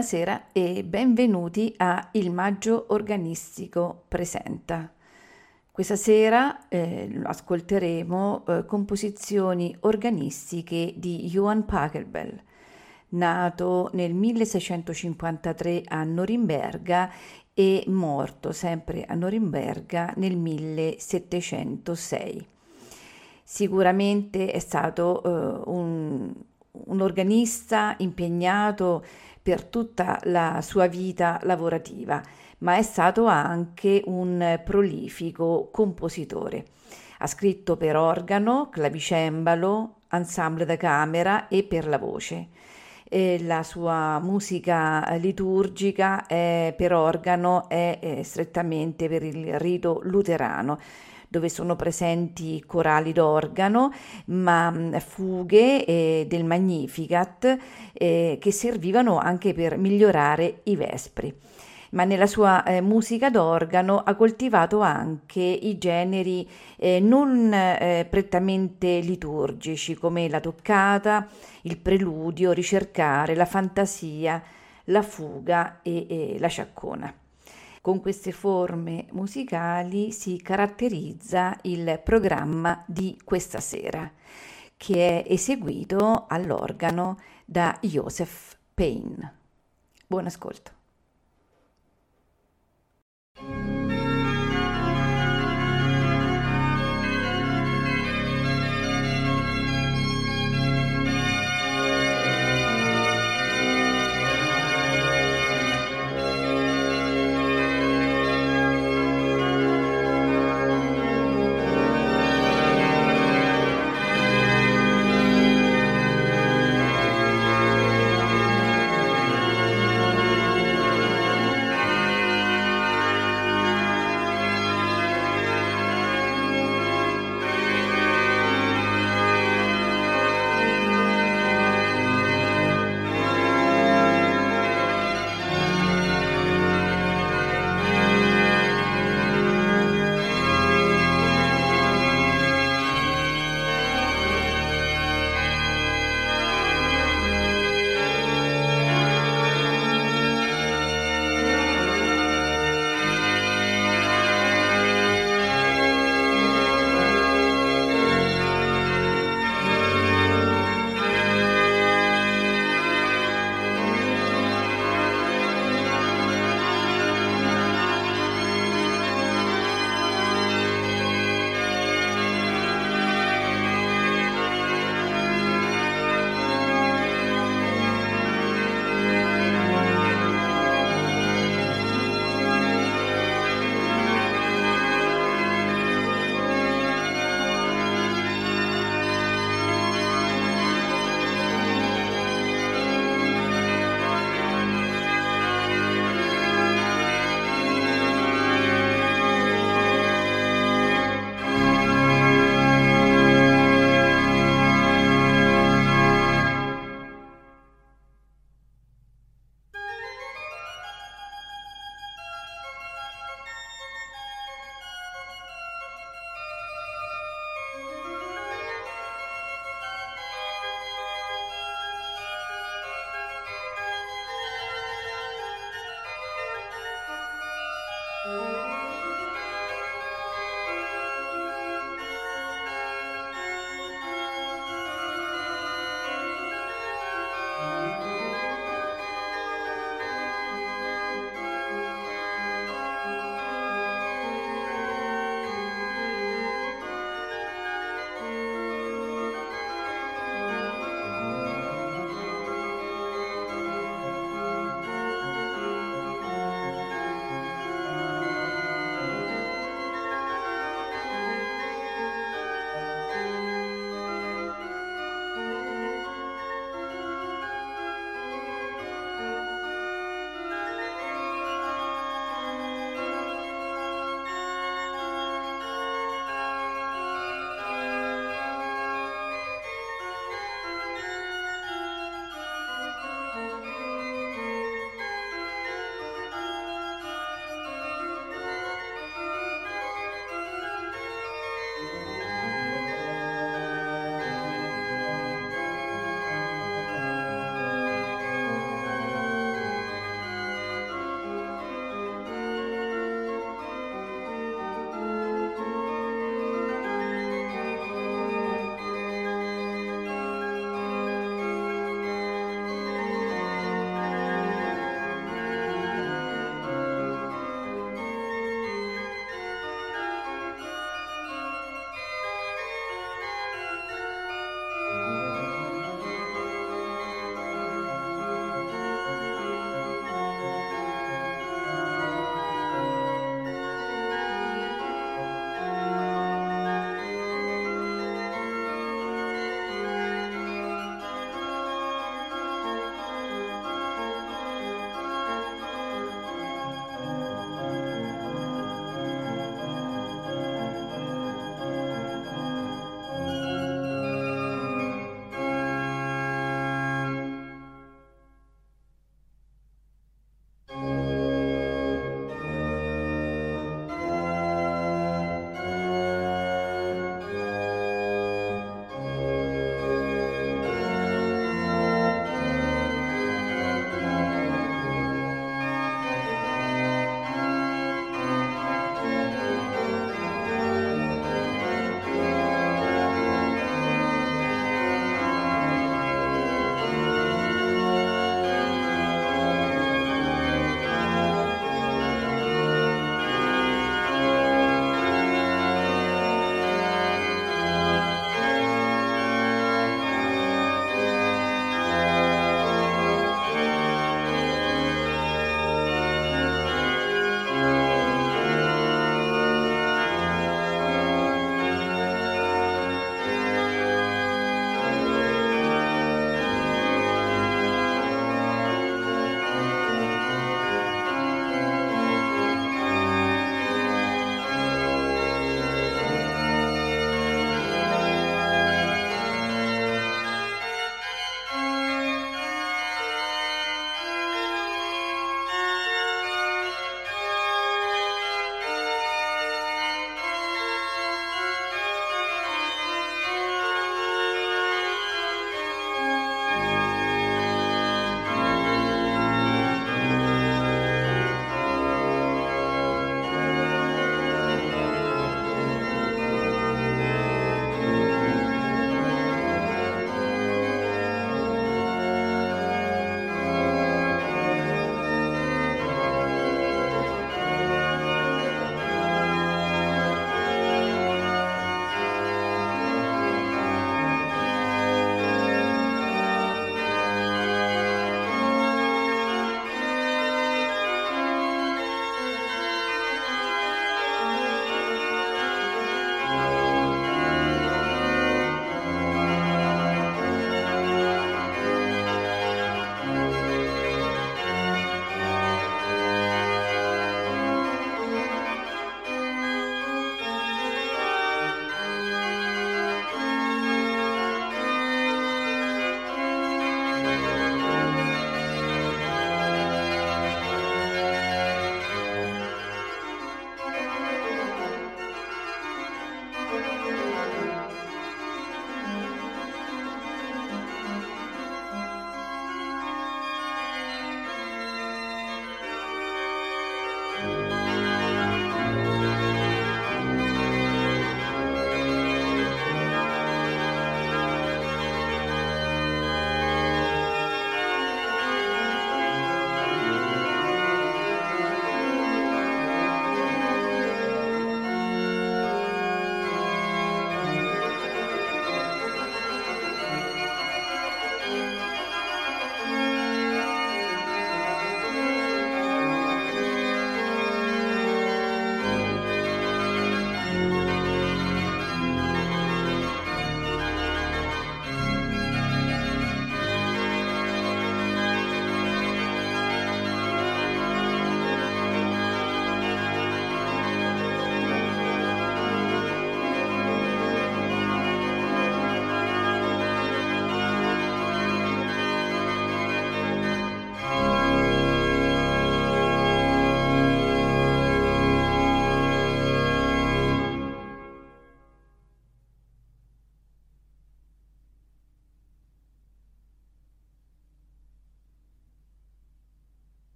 Buonasera e benvenuti a Il Maggio Organistico Presenta. Questa sera eh, ascolteremo eh, composizioni organistiche di Johann Pachelbel, nato nel 1653 a Norimberga e morto sempre a Norimberga nel 1706. Sicuramente è stato eh, un, un organista impegnato per tutta la sua vita lavorativa, ma è stato anche un prolifico compositore. Ha scritto per organo, clavicembalo, ensemble da camera e per la voce. E la sua musica liturgica è, per organo è, è strettamente per il rito luterano dove sono presenti corali d'organo, ma fughe eh, del Magnificat eh, che servivano anche per migliorare i vespri ma nella sua eh, musica d'organo ha coltivato anche i generi eh, non eh, prettamente liturgici come la toccata, il preludio, ricercare, la fantasia, la fuga e, e la sciaccona. Con queste forme musicali si caratterizza il programma di questa sera, che è eseguito all'organo da Joseph Payne. Buon ascolto.